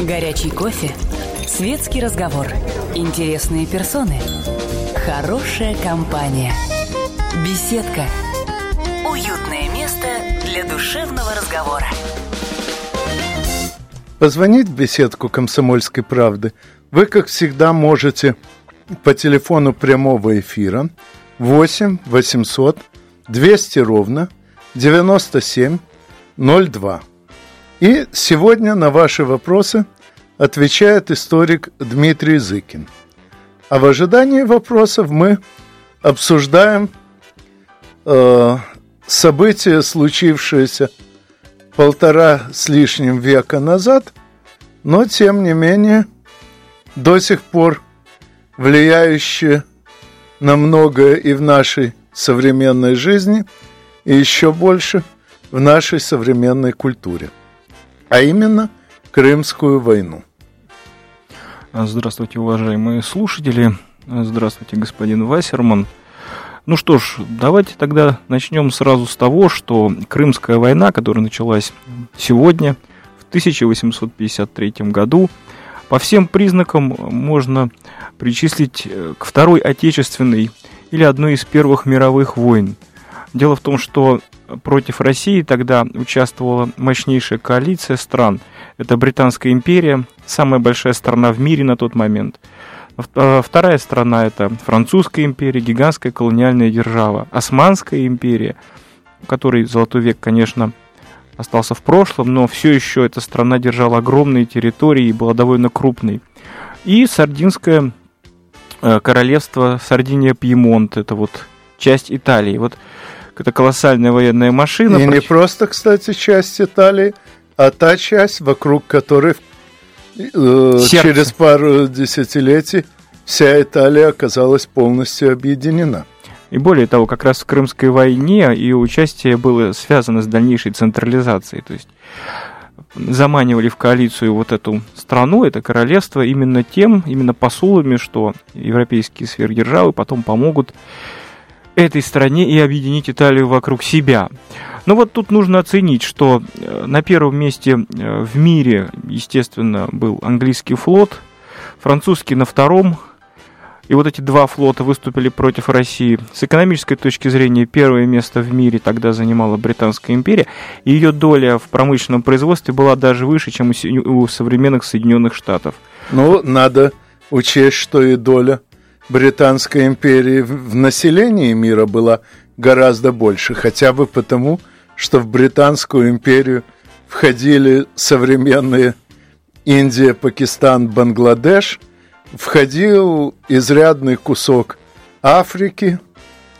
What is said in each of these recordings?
Горячий кофе. Светский разговор. Интересные персоны. Хорошая компания. Беседка. Уютное место для душевного разговора. Позвонить в беседку «Комсомольской правды» вы, как всегда, можете по телефону прямого эфира 8 800 200 ровно 97 02. И сегодня на ваши вопросы отвечает историк Дмитрий Зыкин. А в ожидании вопросов мы обсуждаем э, события, случившиеся полтора с лишним века назад, но тем не менее до сих пор влияющие на многое и в нашей современной жизни, и еще больше в нашей современной культуре а именно Крымскую войну. Здравствуйте, уважаемые слушатели. Здравствуйте, господин Вассерман. Ну что ж, давайте тогда начнем сразу с того, что Крымская война, которая началась сегодня, в 1853 году, по всем признакам можно причислить э, к Второй Отечественной или одной из первых мировых войн. Дело в том, что против России тогда участвовала мощнейшая коалиция стран. Это Британская империя, самая большая страна в мире на тот момент. А, вторая страна – это Французская империя, гигантская колониальная держава. Османская империя, у которой Золотой век, конечно, остался в прошлом, но все еще эта страна держала огромные территории и была довольно крупной. И Сардинское э, королевство Сардиния-Пьемонт, это вот часть Италии. Вот это колоссальная военная машина. И не просто, кстати, часть Италии, а та часть, вокруг которой э, через пару десятилетий вся Италия оказалась полностью объединена. И более того, как раз в Крымской войне ее участие было связано с дальнейшей централизацией. То есть заманивали в коалицию вот эту страну, это королевство, именно тем, именно посулами, что европейские сверхдержавы потом помогут этой стране и объединить Италию вокруг себя. Но вот тут нужно оценить, что э, на первом месте э, в мире, естественно, был английский флот, французский на втором, и вот эти два флота выступили против России. С экономической точки зрения первое место в мире тогда занимала Британская империя, и ее доля в промышленном производстве была даже выше, чем у современных Соединенных Штатов. Ну, надо учесть, что и доля Британской империи в населении мира была гораздо больше, хотя бы потому, что в Британскую империю входили современные Индия, Пакистан, Бангладеш, входил изрядный кусок Африки,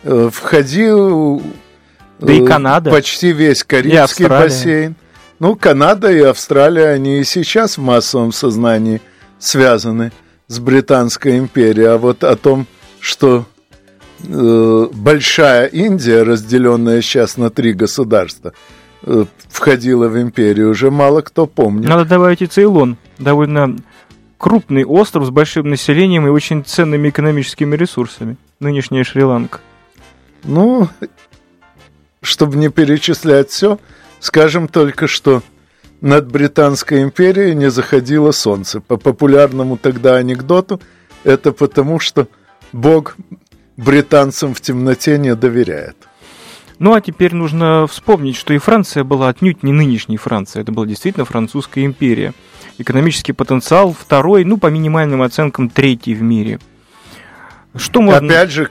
э, входил да и э, Канада. почти весь Карибский бассейн. Ну, Канада и Австралия, они и сейчас в массовом сознании связаны с Британской империей, а вот о том, что э, большая Индия, разделенная сейчас на три государства, э, входила в империю, уже мало кто помнит. Надо добавить и Цейлон, довольно крупный остров с большим населением и очень ценными экономическими ресурсами. Нынешняя Шри-Ланка. Ну, чтобы не перечислять все, скажем только, что над Британской империей не заходило солнце. По популярному тогда анекдоту, это потому, что Бог британцам в темноте не доверяет. Ну а теперь нужно вспомнить, что и Франция была отнюдь не нынешней Францией, это была действительно французская империя. Экономический потенциал второй, ну по минимальным оценкам третий в мире. Что можно... Опять же,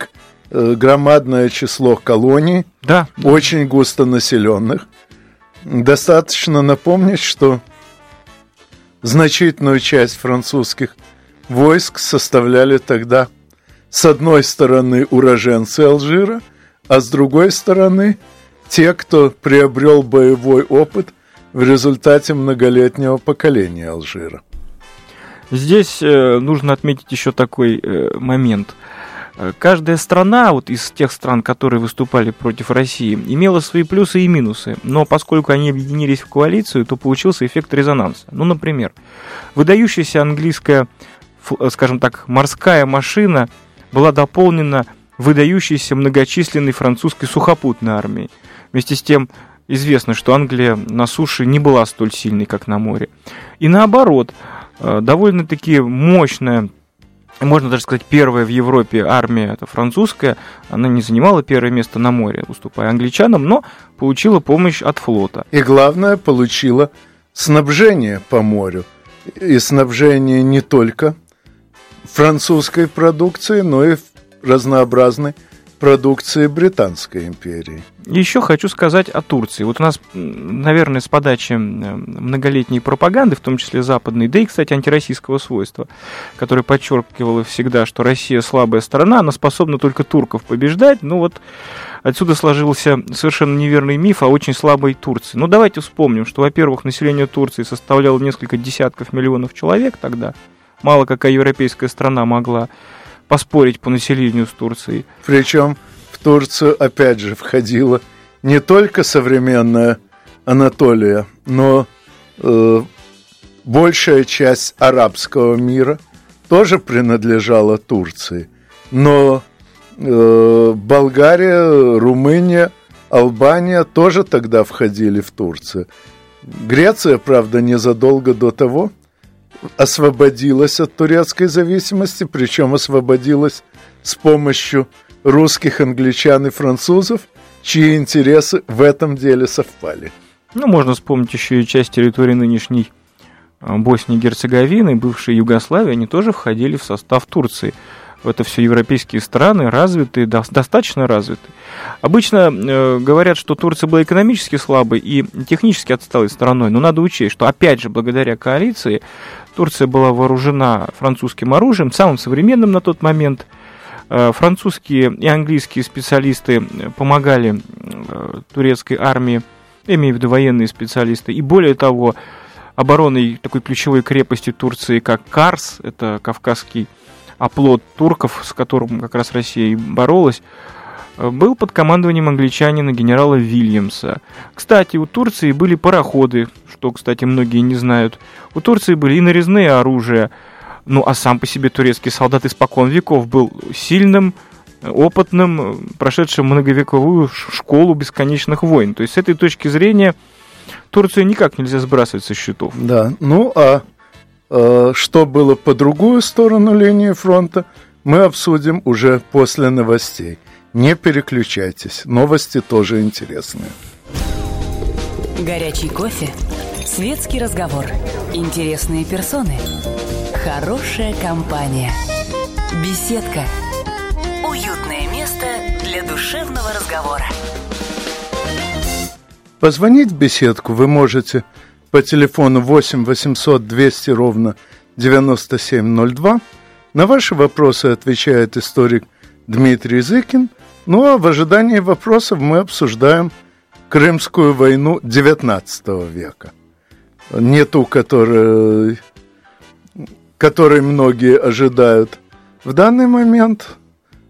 э, громадное число колоний, да. очень густонаселенных. Достаточно напомнить, что значительную часть французских войск составляли тогда с одной стороны уроженцы Алжира, а с другой стороны те, кто приобрел боевой опыт в результате многолетнего поколения Алжира. Здесь э, нужно отметить еще такой э, момент – каждая страна, вот из тех стран, которые выступали против России, имела свои плюсы и минусы. Но поскольку они объединились в коалицию, то получился эффект резонанса. Ну, например, выдающаяся английская, э, скажем так, морская машина была дополнена выдающейся многочисленной французской сухопутной армией. Вместе с тем, известно, что Англия на суше не была столь сильной, как на море. И наоборот, довольно-таки мощная можно даже сказать, первая в Европе армия, это французская, она не занимала первое место на море, уступая англичанам, но получила помощь от флота. И главное, получила снабжение по морю. И снабжение не только французской продукции, но и разнообразной продукции Британской империи. Еще хочу сказать о Турции. Вот у нас, наверное, с подачи многолетней пропаганды, в том числе западной, да и, кстати, антироссийского свойства, которое подчеркивало всегда, что Россия слабая страна, она способна только турков побеждать. Ну вот отсюда сложился совершенно неверный миф о очень слабой Турции. Ну давайте вспомним, что, во-первых, население Турции составляло несколько десятков миллионов человек тогда. Мало какая европейская страна могла поспорить по населению с Турцией. Причем в Турцию, опять же, входила не только современная Анатолия, но э, большая часть арабского мира тоже принадлежала Турции. Но э, Болгария, Румыния, Албания тоже тогда входили в Турцию. Греция, правда, незадолго до того освободилась от турецкой зависимости, причем освободилась с помощью русских, англичан и французов, чьи интересы в этом деле совпали. Ну, можно вспомнить еще и часть территории нынешней а, Боснии и Герцеговины, бывшей Югославии, они тоже входили в состав Турции это все европейские страны, развитые, достаточно развитые. Обычно э, говорят, что Турция была экономически слабой и технически отсталой страной, но надо учесть, что опять же благодаря коалиции Турция была вооружена французским оружием, самым современным на тот момент. Э, французские и английские специалисты помогали э, турецкой армии, имею в виду военные специалисты, и более того, обороной такой ключевой крепости Турции, как Карс, это Кавказский оплот турков, с которым как раз Россия и боролась, э, был под командованием англичанина генерала Вильямса. Кстати, у Турции были пароходы, что, кстати, многие не знают. У Турции были и нарезные оружия. Ну, а сам по себе турецкий солдат испокон веков был сильным, опытным, прошедшим многовековую школу бесконечных войн. То есть, с этой точки зрения, Турцию никак нельзя сбрасывать со счетов. Да, ну а что было по другую сторону линии фронта, мы обсудим уже после новостей. Не переключайтесь, новости тоже интересные. Горячий кофе, светский разговор, интересные персоны, хорошая компания, беседка, уютное место для душевного разговора. Позвонить в беседку вы можете – по телефону 8 800 200 ровно 9702. На ваши вопросы отвечает историк Дмитрий Зыкин. Ну а в ожидании вопросов мы обсуждаем Крымскую войну XIX века. Не ту, которую, которой многие ожидают в данный момент,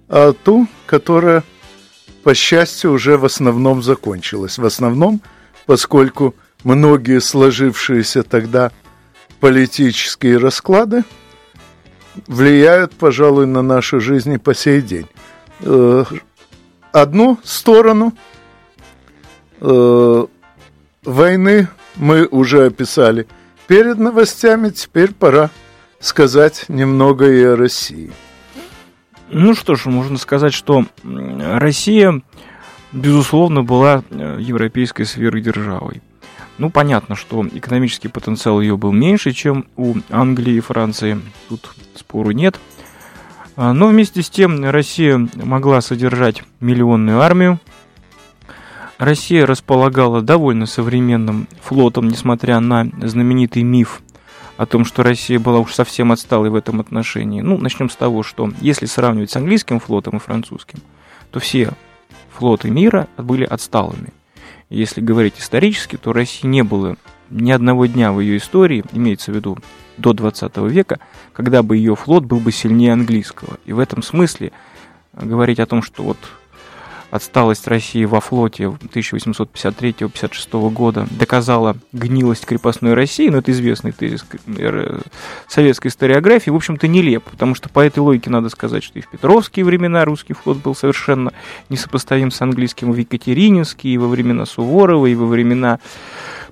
а ту, которая, по счастью, уже в основном закончилась. В основном, поскольку многие сложившиеся тогда политические расклады влияют, пожалуй, на нашу жизнь и по сей день. Э, одну сторону э, войны мы уже описали перед новостями, теперь пора сказать немного и о России. Ну что ж, можно сказать, что Россия, безусловно, была э, европейской сверхдержавой. Ну, понятно, что экономический потенциал ее был меньше, чем у Англии и Франции. Тут спору нет. А, но вместе с тем Россия могла содержать миллионную армию. Россия располагала довольно современным флотом, несмотря на знаменитый миф о том, что Россия была уж совсем отсталой в этом отношении. Ну, начнем с того, что если сравнивать с английским флотом и французским, то все флоты мира были отсталыми. Если говорить исторически, то России не было ни одного дня в ее истории, имеется в виду до 20 века, когда бы ее флот был бы сильнее английского. И в этом смысле говорить о том, что вот отсталость России во флоте 1853-56 года доказала гнилость крепостной России, но это известный тезис советской историографии, в общем-то, нелеп, потому что по этой логике надо сказать, что и в Петровские времена русский флот был совершенно несопоставим с английским, в Екатерининские, и во времена Суворова, и во времена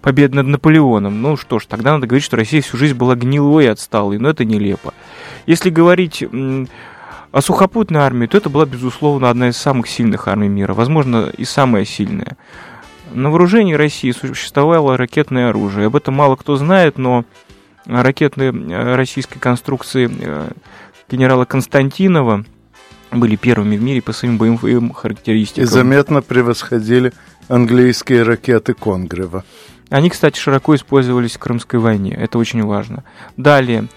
победы над Наполеоном. Ну что ж, тогда надо говорить, что Россия всю жизнь была гнилой и отсталой, но это нелепо. Если говорить о сухопутной армии, то это была, безусловно, одна из самых сильных армий мира, возможно, и самая сильная. На вооружении России существовало ракетное оружие. Об этом мало кто знает, но ракетные э, российской конструкции э, генерала Константинова были первыми в мире по своим боевым характеристикам. И заметно превосходили английские ракеты Конгрева. Они, кстати, широко использовались в Крымской войне. Это очень важно. Далее.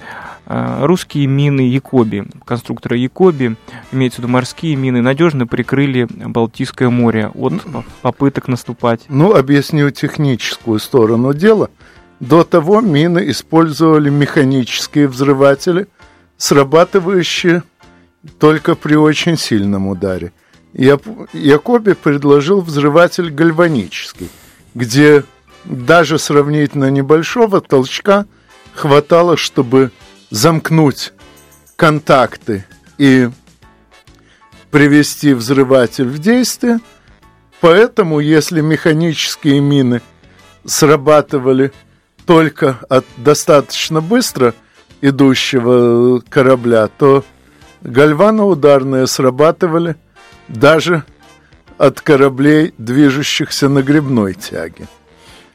Э, русские мины Якоби, конструктора Якоби, имеется в виду морские мины, надежно прикрыли Балтийское море от попыток наступать. Ну, объясню техническую сторону дела. До того мины использовали механические взрыватели, срабатывающие только при очень сильном ударе. Якоби предложил взрыватель гальванический, где даже сравнительно небольшого толчка хватало, чтобы замкнуть контакты и привести взрыватель в действие. Поэтому, если механические мины срабатывали только от достаточно быстро идущего корабля, то гальваноударные срабатывали даже от кораблей, движущихся на грибной тяге.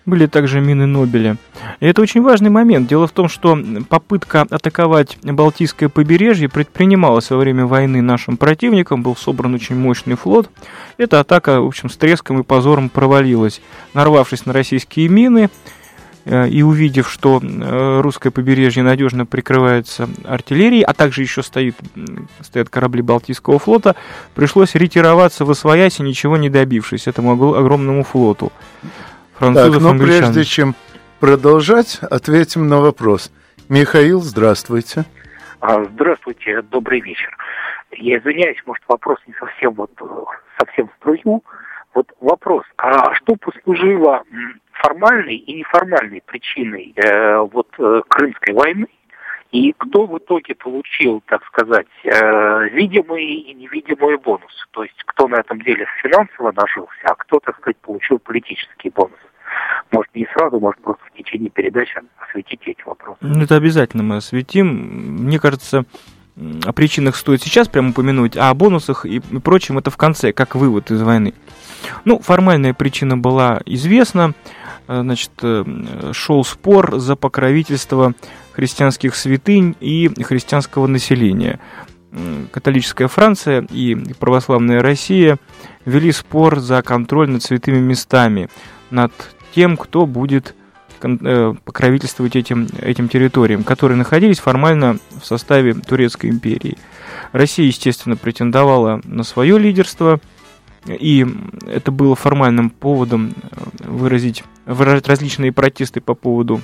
Были также мины Нобеля. И это очень важный момент. Дело в том, что попытка атаковать Балтийское побережье предпринималась во время войны нашим противником. Был собран очень мощный флот. Эта атака, в общем, с треском и позором провалилась. Нарвавшись на российские мины, э, и увидев, что э, русское побережье надежно прикрывается артиллерией, а также еще стоит, стоят корабли Балтийского флота, пришлось ретироваться в Освоясь, ничего не добившись этому огромному флоту французов, так, но англичан. прежде чем продолжать, ответим на вопрос. Михаил, здравствуйте. А, здравствуйте, добрый вечер. Я извиняюсь, может вопрос не совсем вот совсем в струю. Вот вопрос, а что послужило формальной и неформальной причиной э, вот э, Крымской войны и кто в итоге получил, так сказать, э, видимые и невидимые бонусы? То есть кто на этом деле финансово нажился, а кто, так сказать, получил политические бонусы? Может, не сразу, может, просто в течение передачи осветите эти вопросы. Ну, это обязательно мы осветим. Мне кажется, о причинах стоит сейчас прямо упомянуть, а о бонусах и прочем это в конце, как вывод из войны. Ну, формальная причина была известна. Э, значит, э, шел спор за покровительство христианских святынь и христианского населения. Католическая Франция и православная Россия вели спор за контроль над святыми местами, над тем, кто будет э, покровительствовать этим, этим территориям, которые находились формально в составе Турецкой империи. Россия, естественно, претендовала на свое лидерство – и это было формальным поводом э, выразить, выражать различные протесты по поводу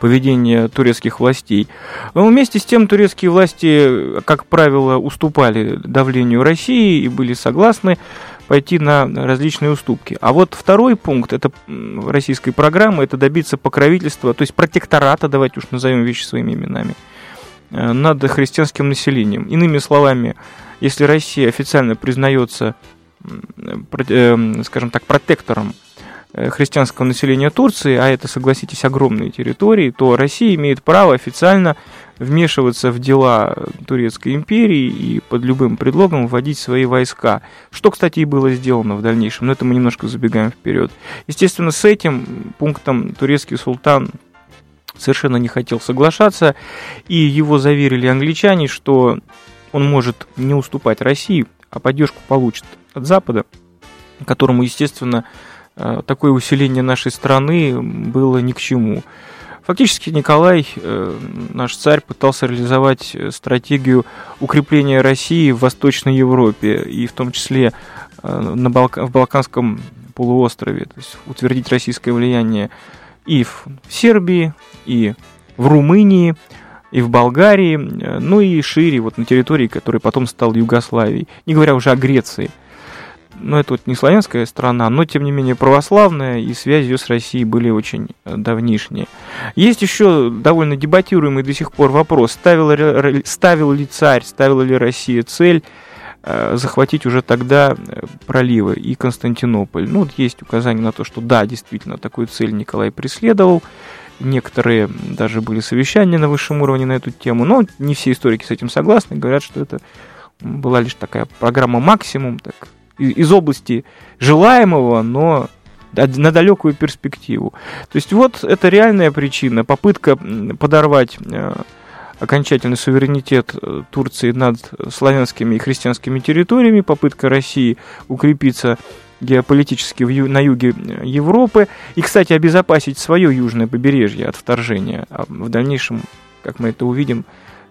поведения турецких властей. Но вместе с тем турецкие власти, как правило, уступали давлению России и были согласны пойти на различные уступки. А вот второй пункт это российской программы, это добиться покровительства, то есть протектората, давайте уж назовем вещи своими именами, э, над христианским населением. Иными словами, если Россия официально признается Э, скажем так, протектором э, христианского населения Турции, а это, согласитесь, огромные территории, то Россия имеет право официально вмешиваться в дела Турецкой империи и под любым предлогом вводить свои войска. Что, кстати, и было сделано в дальнейшем, но это мы немножко забегаем вперед. Естественно, с этим пунктом турецкий султан совершенно не хотел соглашаться, и его заверили англичане, что он может не уступать России, а поддержку получит от Запада, которому, естественно, э, такое усиление нашей страны было ни к чему. Фактически Николай, э, наш царь, пытался реализовать э, стратегию укрепления России в Восточной Европе, и в том числе на Балка, в Балканском полуострове, то есть утвердить российское влияние и в Сербии, и в Румынии, и в Болгарии, ну и шире, вот на территории, которая потом стала Югославией, не говоря уже о Греции – ну, это вот не славянская страна, но, тем не менее, православная, и связи ее с Россией были очень э, давнишние. Есть еще довольно дебатируемый до сих пор вопрос, ставил, ставил ли царь, ставила ли Россия цель э, захватить уже тогда э, проливы и Константинополь. Ну, вот есть указание на то, что да, действительно, такую цель Николай преследовал. Некоторые даже были совещания на высшем уровне на эту тему, но не все историки с этим согласны, говорят, что это была лишь такая программа максимум, так, из области желаемого, но на далекую перспективу. То есть вот это реальная причина, попытка подорвать э, окончательный суверенитет э, Турции над славянскими и христианскими территориями, попытка России укрепиться геополитически в, на юге э, Европы и, кстати, обезопасить свое южное побережье от вторжения. А в дальнейшем, как мы это увидим,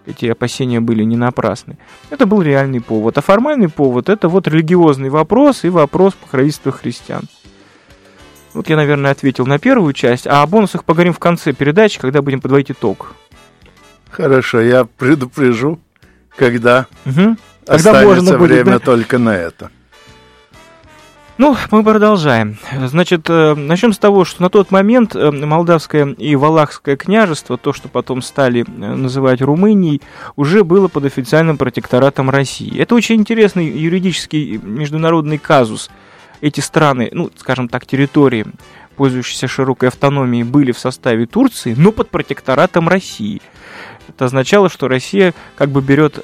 эти опасения были не напрасны. Это был реальный повод. А формальный повод – это вот религиозный вопрос и вопрос покровительства христиан. Вот я, наверное, ответил на первую часть, а о бонусах поговорим в конце передачи, когда будем подводить итог. Хорошо, я предупрежу, когда, угу. когда останется будет, время да? только на это. Ну, мы продолжаем. Значит, э, начнем с того, что на тот момент э, Молдавское и Валахское княжество, то, что потом стали э, называть Румынией, уже было под официальным протекторатом России. Это очень интересный юридический международный казус – эти страны, ну, скажем так, территории, пользующиеся широкой автономией, были в составе Турции, но под протекторатом России. Это означало, что Россия как бы берет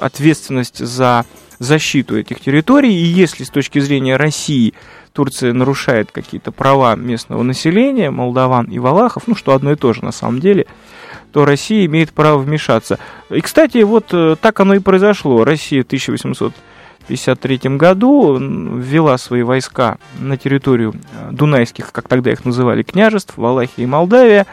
ответственность за защиту этих территорий, и если с точки зрения России Турция нарушает какие-то права местного населения, молдаван и валахов, ну, что одно и то же на самом деле, то Россия имеет право вмешаться. И, кстати, вот э, так оно и произошло. Россия в 1800 1953 году ввела свои войска на территорию э, дунайских, как тогда их называли, княжеств, Валахия и Молдавия,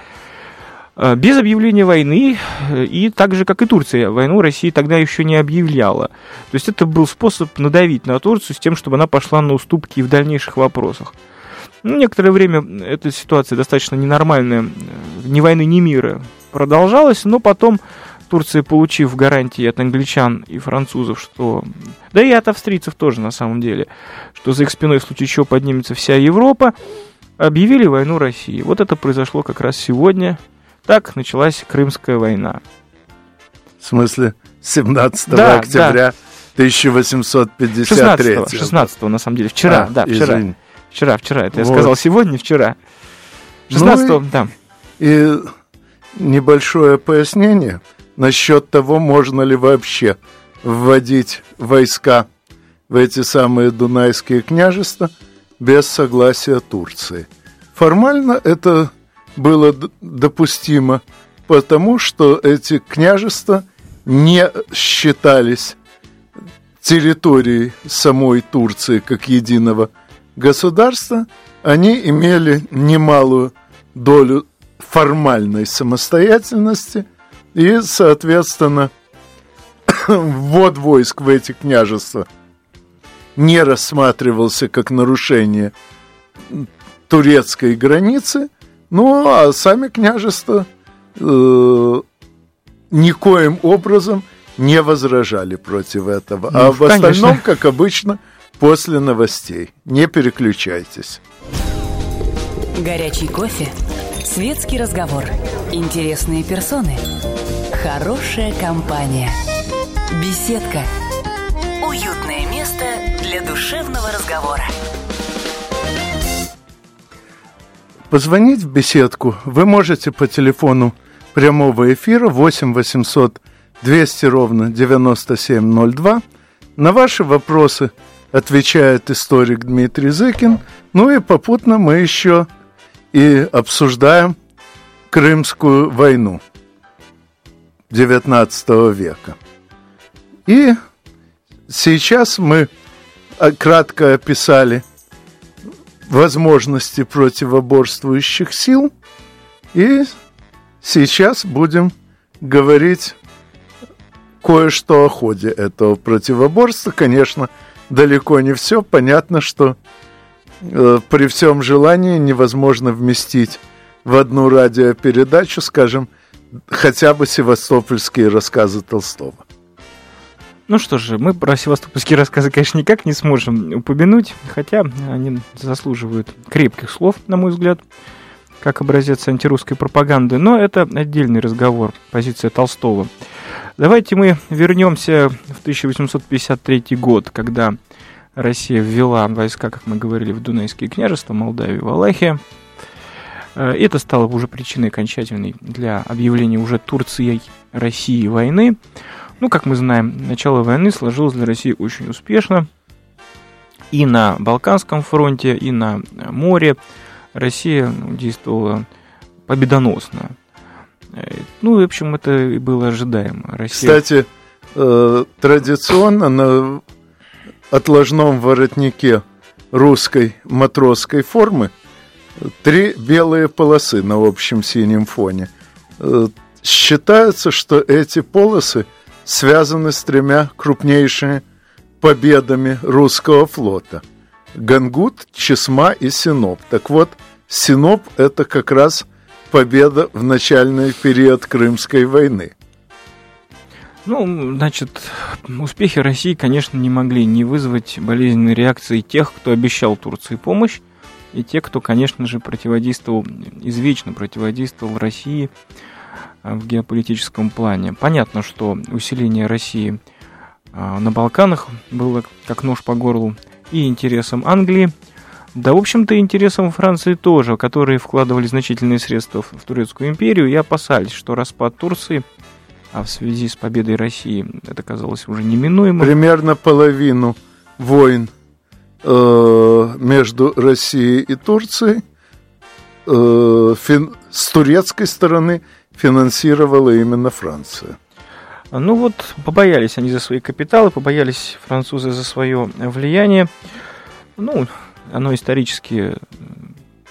без объявления войны, э, и так же, как и Турция, войну России тогда еще не объявляла. То есть это был способ надавить на Турцию с тем, чтобы она пошла на уступки в дальнейших вопросах. Ну, некоторое время эта ситуация достаточно ненормальная, ни войны, ни мира продолжалась, но потом Турция, получив гарантии от англичан и французов, что... Да и от австрийцев тоже, на самом деле, что за их спиной в случае чего поднимется вся Европа, объявили войну России. Вот это произошло как раз сегодня. Так началась Крымская война. В смысле, 17 да, октября да. 1853 16, 16 на самом деле, вчера, а, да, вчера. Извини. Вчера, вчера, это вот. я сказал сегодня, вчера. 16 ну, да. И небольшое пояснение – насчет того, можно ли вообще вводить войска в эти самые Дунайские княжества без согласия Турции. Формально это было допустимо, потому что эти княжества не считались территорией самой Турции как единого государства, они имели немалую долю формальной самостоятельности – и, соответственно, ввод войск в эти княжества не рассматривался как нарушение турецкой границы, ну а сами княжества э, никоим образом не возражали против этого. Ну, а в конечно. остальном, как обычно, после новостей. Не переключайтесь. Горячий кофе, светский разговор, интересные персоны – Хорошая компания. Беседка. Уютное место для душевного разговора. Позвонить в беседку вы можете по телефону прямого эфира 8 800 200 ровно 9702. На ваши вопросы отвечает историк Дмитрий Зыкин. Ну и попутно мы еще и обсуждаем Крымскую войну. XIX века. И сейчас мы а, кратко описали возможности противоборствующих сил, и сейчас будем говорить кое-что о ходе этого противоборства. Конечно, далеко не все. Понятно, что э, при всем желании невозможно вместить в одну радиопередачу, скажем, хотя бы севастопольские рассказы Толстого. Ну что же, мы про севастопольские рассказы, конечно, никак не сможем упомянуть, хотя они заслуживают крепких слов, на мой взгляд, как образец антирусской пропаганды, но это отдельный разговор, позиция Толстого. Давайте мы вернемся в 1853 год, когда Россия ввела войска, как мы говорили, в Дунайские княжества, Молдавию, Валахия. Э, это стало уже причиной окончательной для объявления уже Турцией России войны. Ну, как мы знаем, начало войны сложилось для России очень успешно. И на Балканском фронте, и на море Россия действовала победоносно. Э, ну, в общем, это и было ожидаемо. Россия... Кстати, э, традиционно на отложном воротнике русской матросской формы три белые полосы на общем синем фоне. Э, считается, что эти полосы связаны с тремя крупнейшими победами русского флота. Гангут, Чесма и Синоп. Так вот, Синоп – это как раз победа в начальный период Крымской войны. Ну, значит, успехи России, конечно, не могли не вызвать болезненной реакции тех, кто обещал Турции помощь, и те, кто, конечно же, противодействовал, извечно противодействовал России в геополитическом плане. Понятно, что усиление России а, на Балканах было как нож по горлу и интересам Англии, да, в общем-то, интересам Франции тоже, которые вкладывали значительные средства в Турецкую империю и опасались, что распад Турции – а в связи с победой России это казалось уже неминуемо. Примерно половину войн э, между Россией и Турцией э, фин, с турецкой стороны финансировала именно Франция. Ну вот, побоялись они за свои капиталы, побоялись французы за свое влияние. Ну, оно исторически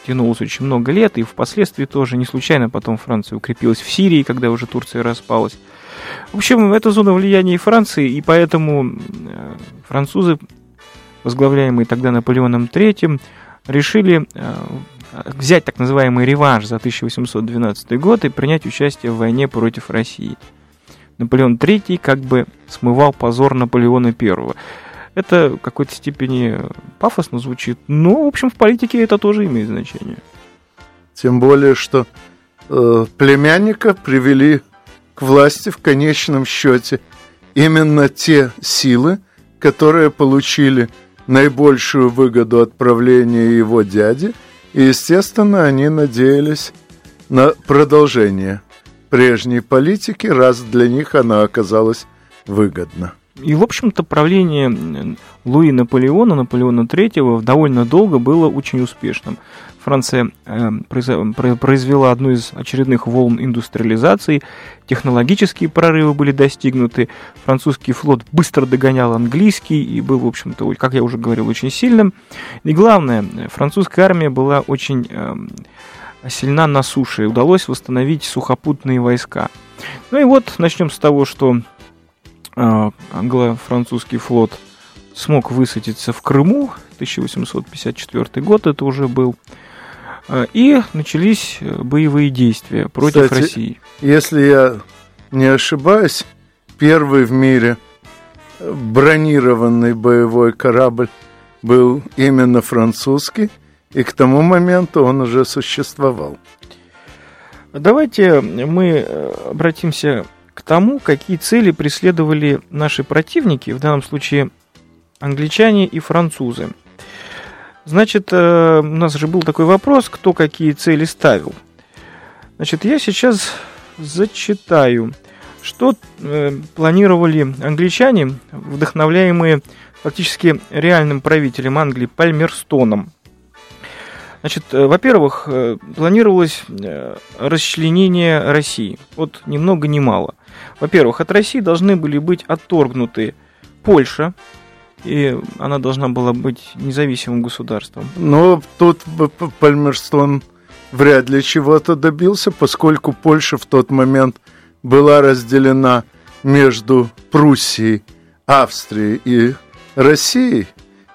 тянулось очень много лет, и впоследствии тоже не случайно потом Франция укрепилась в Сирии, когда уже Турция распалась. В общем, это зона влияния Франции, и поэтому э, французы, возглавляемые тогда Наполеоном III, решили э, взять так называемый реванш за 1812 год и принять участие в войне против России. Наполеон III как бы смывал позор Наполеона I. Это в какой-то степени пафосно звучит, но, в общем, в политике это тоже имеет значение. Тем более, что э, племянника привели к власти в конечном счете именно те силы, которые получили наибольшую выгоду от правления его дяди, и, естественно, они надеялись на продолжение прежней политики, раз для них она оказалась выгодна. И, в общем-то, правление Луи Наполеона, Наполеона III довольно долго было очень успешным. Франция э, произвела одну из очередных волн индустриализации, технологические прорывы были достигнуты, французский флот быстро догонял английский и был, в общем-то, как я уже говорил, очень сильным. И главное, французская армия была очень эм, сильна на суше, удалось восстановить сухопутные войска. Ну и вот начнем с того, что англо-французский флот смог высадиться в Крыму, 1854 год это уже был, э, и начались э, боевые действия против Кстати, России. Если я не ошибаюсь, первый в мире бронированный боевой корабль был именно французский, и к тому моменту он уже существовал. Давайте мы э, обратимся к тому, какие цели преследовали наши противники, в данном случае англичане и французы. Значит, э, у нас же был такой вопрос, кто какие цели ставил. Значит, я сейчас зачитаю, что э, планировали англичане, вдохновляемые фактически реальным правителем Англии Пальмерстоном. Значит, э, во-первых, планировалось расчленение России. Вот ни много ни мало. Во-первых, от России должны были быть отторгнуты Польша, и она должна была быть независимым государством. Но тут Пальмерстон вряд ли чего-то добился, поскольку Польша в тот момент была разделена между Пруссией, Австрией и Россией.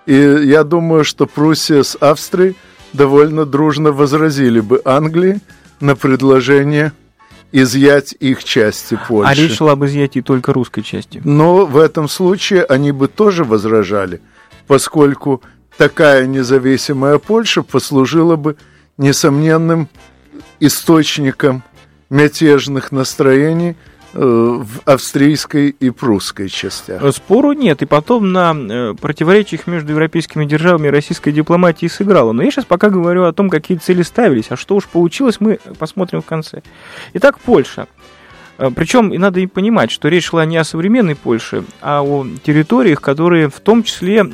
И я думаю, что Пруссия с Австрией довольно дружно возразили бы Англии на предложение изъять их части Польши. А речь шла об изъятии только русской части. Но в этом случае они бы тоже возражали, поскольку такая независимая Польша послужила бы несомненным источником мятежных настроений в австрийской и прусской частях. Спору нет, и потом на противоречиях между европейскими державами и российской дипломатией сыграло. Но я сейчас пока говорю о том, какие цели ставились, а что уж получилось, мы посмотрим в конце. Итак, Польша. Причем и надо и понимать, что речь шла не о современной Польше, а о территориях, которые в том числе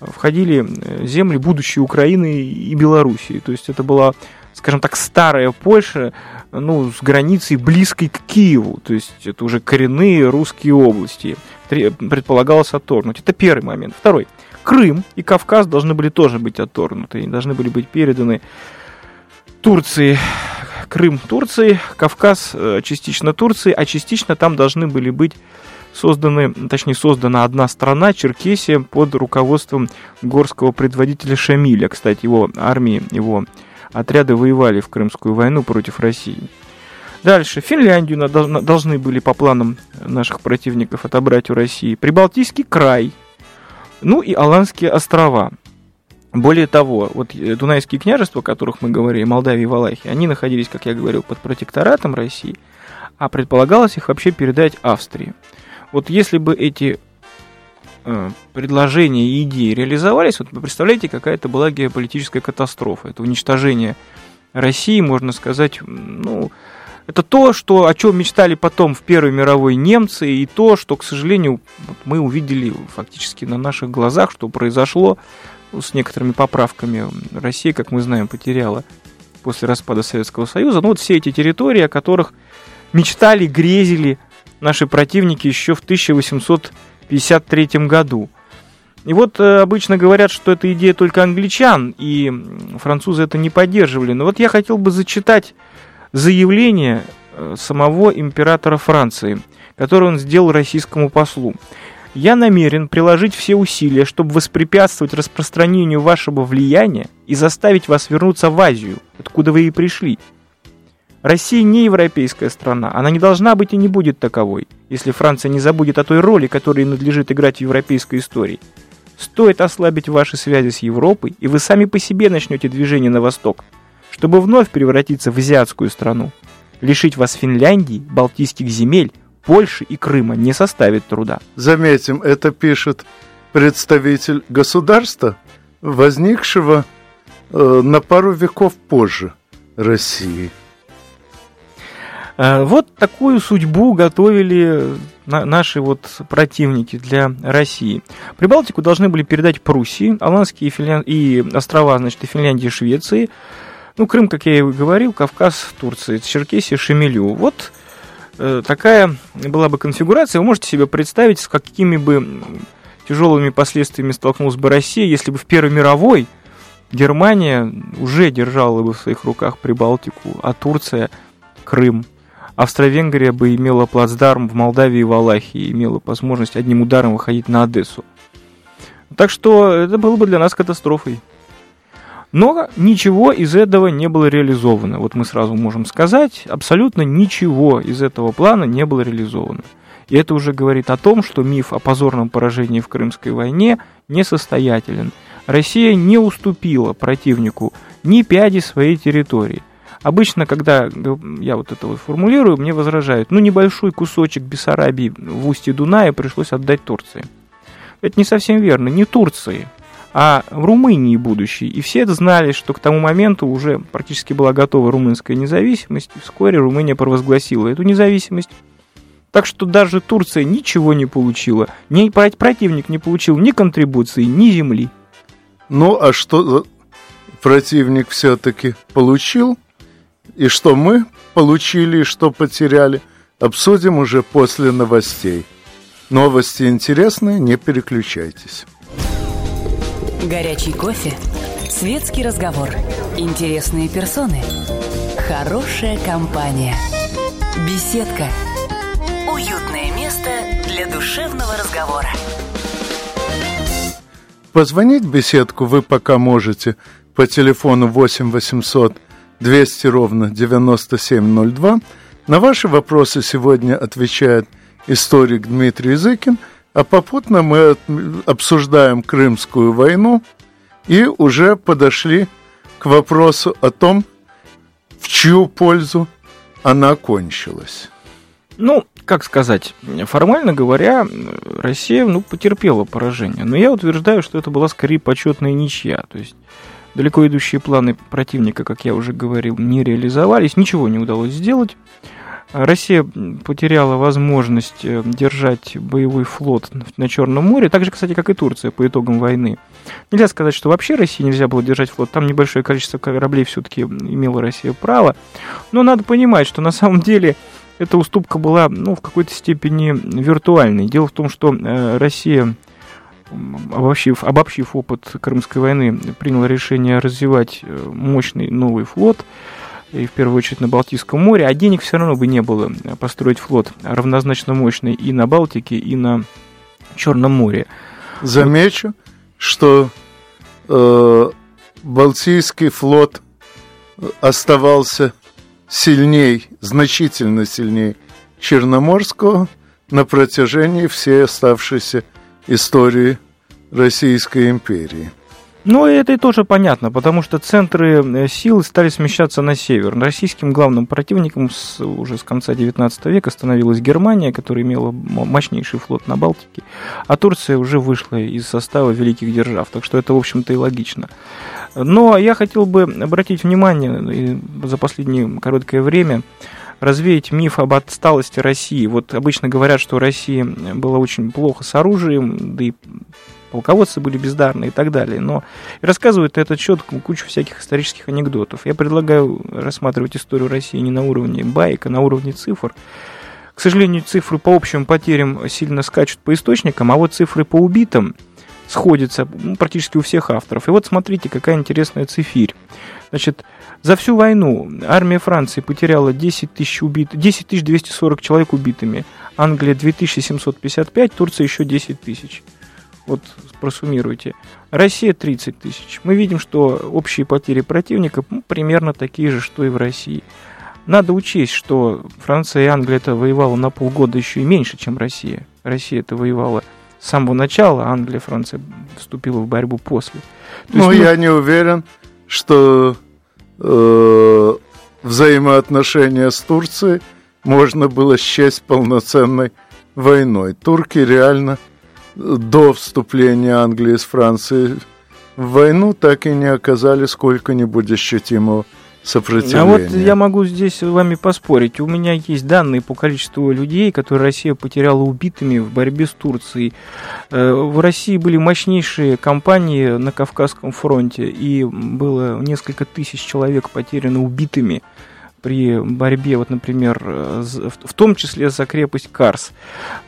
входили земли будущей Украины и Белоруссии. То есть это была скажем так, старая Польша, ну, с границей близкой к Киеву, то есть это уже коренные русские области, предполагалось отторгнуть. Это первый момент. Второй. Крым и Кавказ должны были тоже быть отторгнуты, и должны были быть переданы Турции. Крым Турции, Кавказ э, частично Турции, а частично там должны были быть созданы, точнее создана одна страна, Черкесия, под руководством горского предводителя Шамиля. Кстати, его армии, его отряды воевали в Крымскую войну против России. Дальше. Финляндию должны были по планам наших противников отобрать у России. Прибалтийский край. Ну и Аланские острова. Более того, вот э, Дунайские княжества, о которых мы говорили, Молдавия и Валахия, они находились, как я говорил, под протекторатом России, а предполагалось их вообще передать Австрии. Вот если бы эти предложения и идеи реализовались, вот вы представляете, какая это была геополитическая катастрофа. Это уничтожение России, можно сказать, ну, это то, что, о чем мечтали потом в Первой мировой немцы, и то, что, к сожалению, мы увидели фактически на наших глазах, что произошло с некоторыми поправками. Россия, как мы знаем, потеряла после распада Советского Союза. Ну вот все эти территории, о которых мечтали, грезили наши противники еще в 1800 1953 году. И вот э, обычно говорят, что это идея только англичан, и французы это не поддерживали. Но вот я хотел бы зачитать заявление э, самого императора Франции, которое он сделал российскому послу. Я намерен приложить все усилия, чтобы воспрепятствовать распространению вашего влияния и заставить вас вернуться в Азию, откуда вы и пришли. Россия не европейская страна, она не должна быть и не будет таковой, если Франция не забудет о той роли, которой надлежит играть в европейской истории. Стоит ослабить ваши связи с Европой, и вы сами по себе начнете движение на восток, чтобы вновь превратиться в азиатскую страну. Лишить вас Финляндии, Балтийских земель, Польши и Крыма не составит труда. Заметим, это пишет представитель государства, возникшего э, на пару веков позже России. Э, вот такую судьбу готовили наши вот противники для России. Прибалтику должны были передать Пруссии, Аланские и, Финлянд... и острова, значит, и Финляндии, и Швеции. Ну, Крым, как я и говорил, Кавказ, Турция, Черкесия, Шемелю. Вот э, такая была бы конфигурация. Вы можете себе представить, с какими бы тяжелыми последствиями столкнулась бы Россия, если бы в Первой мировой Германия уже держала бы в своих руках Прибалтику, а Турция – Крым. Австро-Венгрия бы имела плацдарм в Молдавии и Валахии, имела возможность одним ударом выходить на Одессу. Так что это было бы для нас катастрофой. Но ничего из этого не было реализовано. Вот мы сразу можем сказать, абсолютно ничего из этого плана не было реализовано. И это уже говорит о том, что миф о позорном поражении в Крымской войне несостоятелен. Россия не уступила противнику ни пяди своей территории – Обычно, когда я вот это вот формулирую, мне возражают, ну, небольшой кусочек Бессарабии в устье Дуная пришлось отдать Турции. Это не совсем верно, не Турции, а в Румынии будущей. И все это знали, что к тому моменту уже практически была готова румынская независимость, и вскоре Румыния провозгласила эту независимость. Так что даже Турция ничего не получила, ни противник не получил ни контрибуции, ни земли. Ну, а что противник все-таки получил? И что мы получили и что потеряли, обсудим уже после новостей. Новости интересные, не переключайтесь. Горячий кофе, светский разговор, интересные персоны, хорошая компания, беседка, уютное место для душевного разговора. Позвонить в беседку вы пока можете по телефону 8 800 200 ровно 9702. На ваши вопросы сегодня отвечает историк Дмитрий Языкин, а попутно мы обсуждаем Крымскую войну и уже подошли к вопросу о том, в чью пользу она кончилась. Ну, как сказать, формально говоря, Россия ну, потерпела поражение. Но я утверждаю, что это была скорее почетная ничья. То есть далеко идущие планы противника, как я уже говорил, не реализовались, ничего не удалось сделать. Россия потеряла возможность э, держать боевой флот на Черном море, так же, кстати, как и Турция по итогам войны. Нельзя сказать, что вообще России нельзя было держать флот, там небольшое количество кораблей все-таки имела Россия право, но надо понимать, что на самом деле эта уступка была ну, в какой-то степени виртуальной. Дело в том, что э, Россия обобщив, обобщив опыт Крымской войны, приняла решение развивать э, мощный новый флот, и в первую очередь на Балтийском море, а денег все равно бы не было построить флот равнозначно мощный и на Балтике, и на Черном море. Замечу, что э, Балтийский флот оставался сильней, значительно сильней Черноморского на протяжении всей оставшейся истории Российской империи. Ну, это и тоже понятно, потому что центры э, сил стали смещаться на север. Российским главным противником с, уже с конца 19 века становилась Германия, которая имела мощнейший флот на Балтике, а Турция уже вышла из состава великих держав, так что это, в общем-то, и логично. Но я хотел бы обратить внимание за последнее короткое время развеять миф об отсталости России. Вот обычно говорят, что Россия была очень плохо с оружием, да и полководцы были бездарны и так далее. Но рассказывают на этот счет кучу всяких исторических анекдотов. Я предлагаю рассматривать историю России не на уровне байка, а на уровне цифр. К сожалению, цифры по общим потерям сильно скачут по источникам, а вот цифры по убитым сходятся ну, практически у всех авторов. И вот смотрите, какая интересная цифирь. Значит, за всю войну армия Франции потеряла 10 тысяч убит, 10 240 человек убитыми, Англия 2755, Турция еще 10 тысяч. Вот просуммируйте. Россия 30 тысяч. Мы видим, что общие потери противника ну, примерно такие же, что и в России. Надо учесть, что Франция и Англия это воевала на полгода еще и меньше, чем Россия. Россия это воевала с самого начала, Англия, Франция вступила в борьбу после. То ну, есть, я не уверен, что э, взаимоотношения с Турцией можно было счесть полноценной войной. Турки реально до вступления Англии с Францией в войну так и не оказали сколько-нибудь ощутимого сопротивления. А вот я могу здесь с вами поспорить. У меня есть данные по количеству людей, которые Россия потеряла убитыми в борьбе с Турцией. Э, в России были мощнейшие кампании на Кавказском фронте, и было несколько тысяч человек потеряно убитыми при борьбе, вот, например, в том числе за крепость Карс.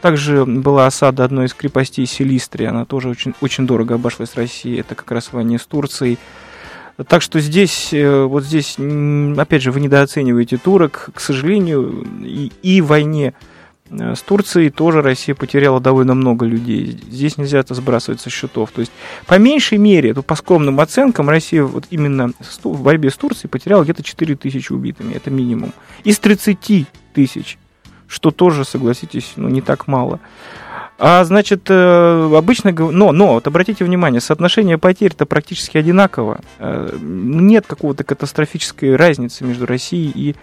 Также была осада одной из крепостей Селистрии, она тоже очень, очень дорого обошлась России, это как раз войне с Турцией. Так что здесь, э, вот здесь, опять же, вы недооцениваете турок, к сожалению, и, и в войне Э, с Турцией тоже Россия потеряла довольно много людей. Здесь нельзя это сбрасывать со счетов. То есть, по меньшей мере, по скромным оценкам, Россия вот именно в борьбе с Турцией потеряла где-то 4 тысячи убитыми. Это минимум. Из 30 тысяч, что тоже, согласитесь, ну, не так мало. А значит, э, обычно, но, но, вот обратите внимание, соотношение потерь-то практически одинаково. Э, нет какого-то катастрофической разницы между Россией и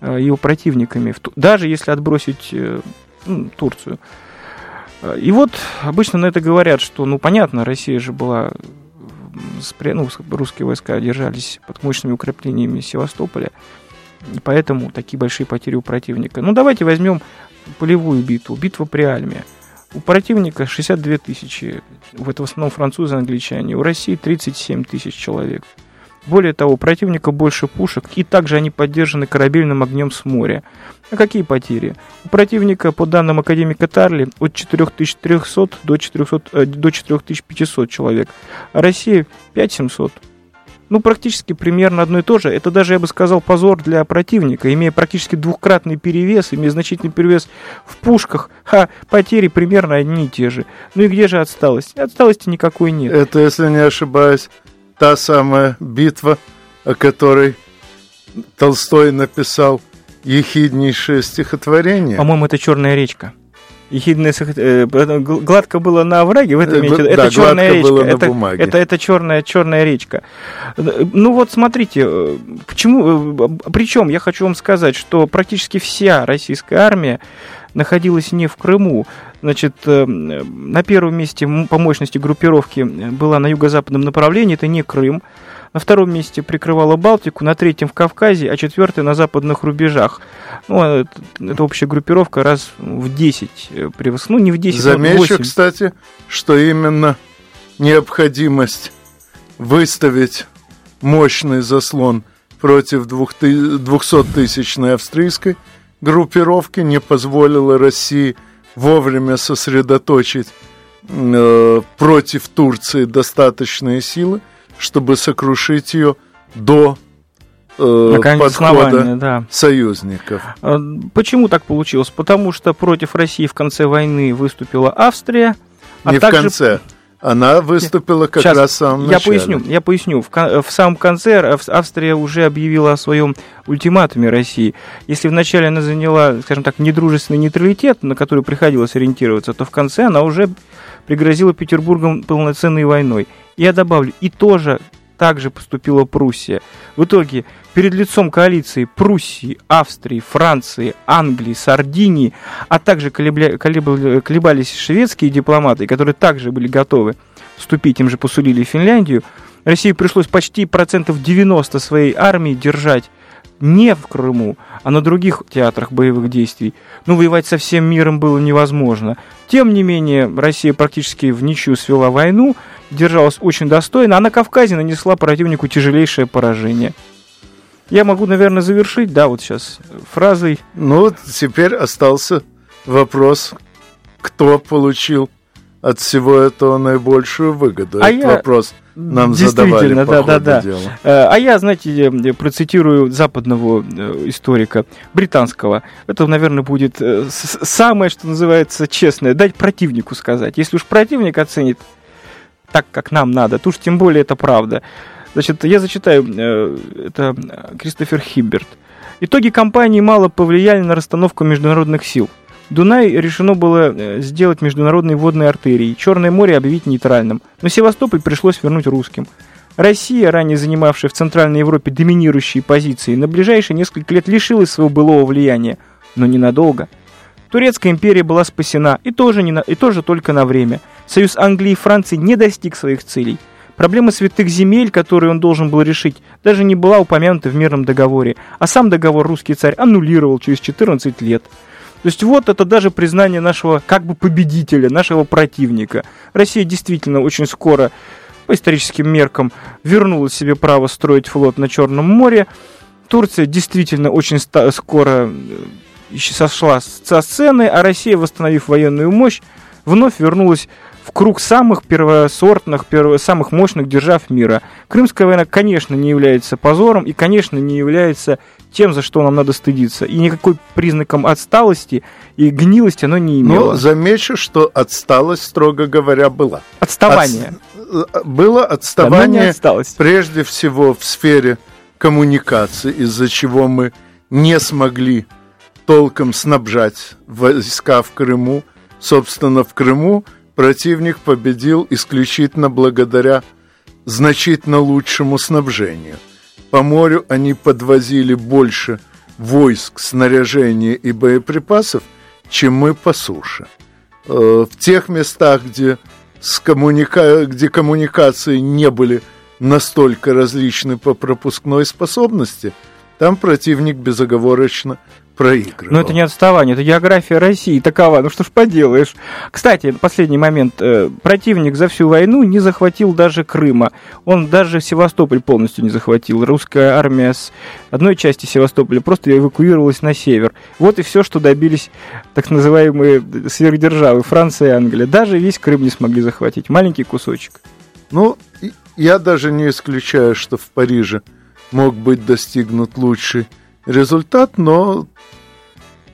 Э, его противниками, даже если отбросить ну, Турцию. И вот обычно на это говорят, что, ну, понятно, Россия же была, ну, русские войска держались под мощными укреплениями Севастополя, поэтому такие большие потери у противника. Ну, давайте возьмем полевую битву, битва при Альме. У противника 62 тысячи, это в основном французы, англичане, у России 37 тысяч человек. Более того, у противника больше пушек, и также они поддержаны корабельным огнем с моря. А какие потери? У противника, по данным академика Тарли, от 4300 до, 400, э, до 4500 человек, а Россия 5700. Ну, практически примерно одно и то же. Это даже, я бы сказал, позор для противника. Имея практически двухкратный перевес, имея значительный перевес в пушках, а потери примерно одни и те же. Ну и где же отсталость? Отсталости никакой нет. Это, если не ошибаюсь, та самая битва, о которой Толстой написал ехиднейшее стихотворение. По-моему, это «Черная речка». Ехидное, э, гладко было на овраге, в этом э, имеете, да, это черная речка, было это, на бумаге. это, это черная, черная речка. Ну вот смотрите, почему, причем я хочу вам сказать, что практически вся российская армия находилась не в Крыму. Значит, на первом месте по мощности группировки была на юго-западном направлении, это не Крым на втором месте прикрывала Балтику, на третьем в Кавказе, а четвертый на западных рубежах. Ну, а это, это общая группировка раз в 10 э, превыс... Ну, не в 10, Замечу, а в 8. кстати, что именно необходимость выставить мощный заслон против 200-тысячной австрийской группировки не позволила России вовремя сосредоточить э, против Турции достаточные силы, чтобы сокрушить ее до э, подхода да. союзников. А, почему так получилось? Потому что против России в конце войны выступила Австрия. А Не также... в конце. Она выступила как Сейчас, раз в самом я начале. Поясню, я поясню. В, в самом конце Австрия уже объявила о своем ультиматуме России. Если вначале она заняла, скажем так, недружественный нейтралитет, на который приходилось ориентироваться, то в конце она уже пригрозила Петербургом полноценной войной. Я добавлю, и тоже так же поступила Пруссия. В итоге, перед лицом коалиции Пруссии, Австрии, Франции, Англии, Сардинии, а также колебля, колеб, колебались шведские дипломаты, которые также были готовы вступить, им же посулили Финляндию, России пришлось почти процентов 90 своей армии держать не в Крыму, а на других театрах боевых действий. Ну, воевать со всем миром было невозможно. Тем не менее, Россия практически в ничью свела войну, держалась очень достойно, а на Кавказе нанесла противнику тяжелейшее поражение. Я могу, наверное, завершить, да, вот сейчас фразой. Ну, теперь остался вопрос, кто получил от всего этого наибольшую выгоду. А Этот я... вопрос нам задавали по да, да, да. дела. Э, а я, знаете, процитирую западного э, историка, британского. Это, наверное, будет э, самое, что называется, честное. Дать противнику сказать. Если уж противник оценит так, как нам надо, то уж тем более это правда. Значит, я зачитаю, это Кристофер Хибберт. Итоги кампании мало повлияли на расстановку международных сил – Дунай решено было э, сделать международной водной артерией, Черное море объявить нейтральным, но Севастополь пришлось вернуть русским. Россия, ранее занимавшая в Центральной Европе доминирующие позиции, на ближайшие несколько лет лишилась своего былого влияния, но ненадолго. Турецкая империя была спасена, и тоже, не на, и тоже только на время. Союз Англии и Франции не достиг своих целей. Проблема святых земель, которую он должен был решить, даже не была упомянута в мирном договоре, а сам договор русский царь аннулировал через 14 лет – то есть вот это даже признание нашего как бы победителя, нашего противника. Россия действительно очень скоро по историческим меркам вернула себе право строить флот на Черном море. Турция действительно очень скоро э, сошла со сцены, а Россия, восстановив военную мощь, вновь вернулась в круг самых первосортных, перво, самых мощных держав мира. Крымская война, конечно, не является позором и, конечно, не является тем, за что нам надо стыдиться. И никакой признаком отсталости и гнилости оно не имело. Но замечу, что отсталость, строго говоря, была. Отставание. От... Было отставание прежде всего в сфере коммуникации, из-за чего мы не смогли толком снабжать войска в Крыму. Собственно, в Крыму противник победил исключительно благодаря значительно лучшему снабжению – по морю они подвозили больше войск, снаряжения и боеприпасов, чем мы по суше. Э, в тех местах, где, с коммуника... где коммуникации не были настолько различны по пропускной способности, там противник безоговорочно проигрывал. Но это не отставание, это география России такова, ну что ж поделаешь. Кстати, последний момент. Э, противник за всю войну не захватил даже Крыма. Он даже Севастополь полностью не захватил. Русская армия с одной части Севастополя просто эвакуировалась на север. Вот и все, что добились так называемые сверхдержавы Франция и Англия. Даже весь Крым не смогли захватить. Маленький кусочек. Ну, я даже не исключаю, что в Париже мог быть достигнут лучший результат, но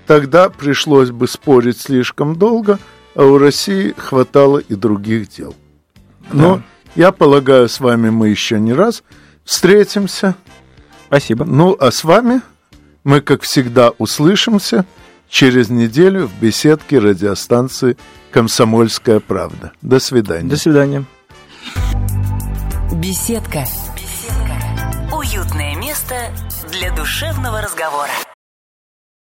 тогда пришлось бы спорить слишком долго, а у России хватало и других дел. Но да. я полагаю, с вами мы еще не раз встретимся. Спасибо. Ну, а с вами мы, как всегда, услышимся через неделю в беседке радиостанции «Комсомольская правда». До свидания. До свидания. Беседка. Беседка. Уютное место для душевного разговора.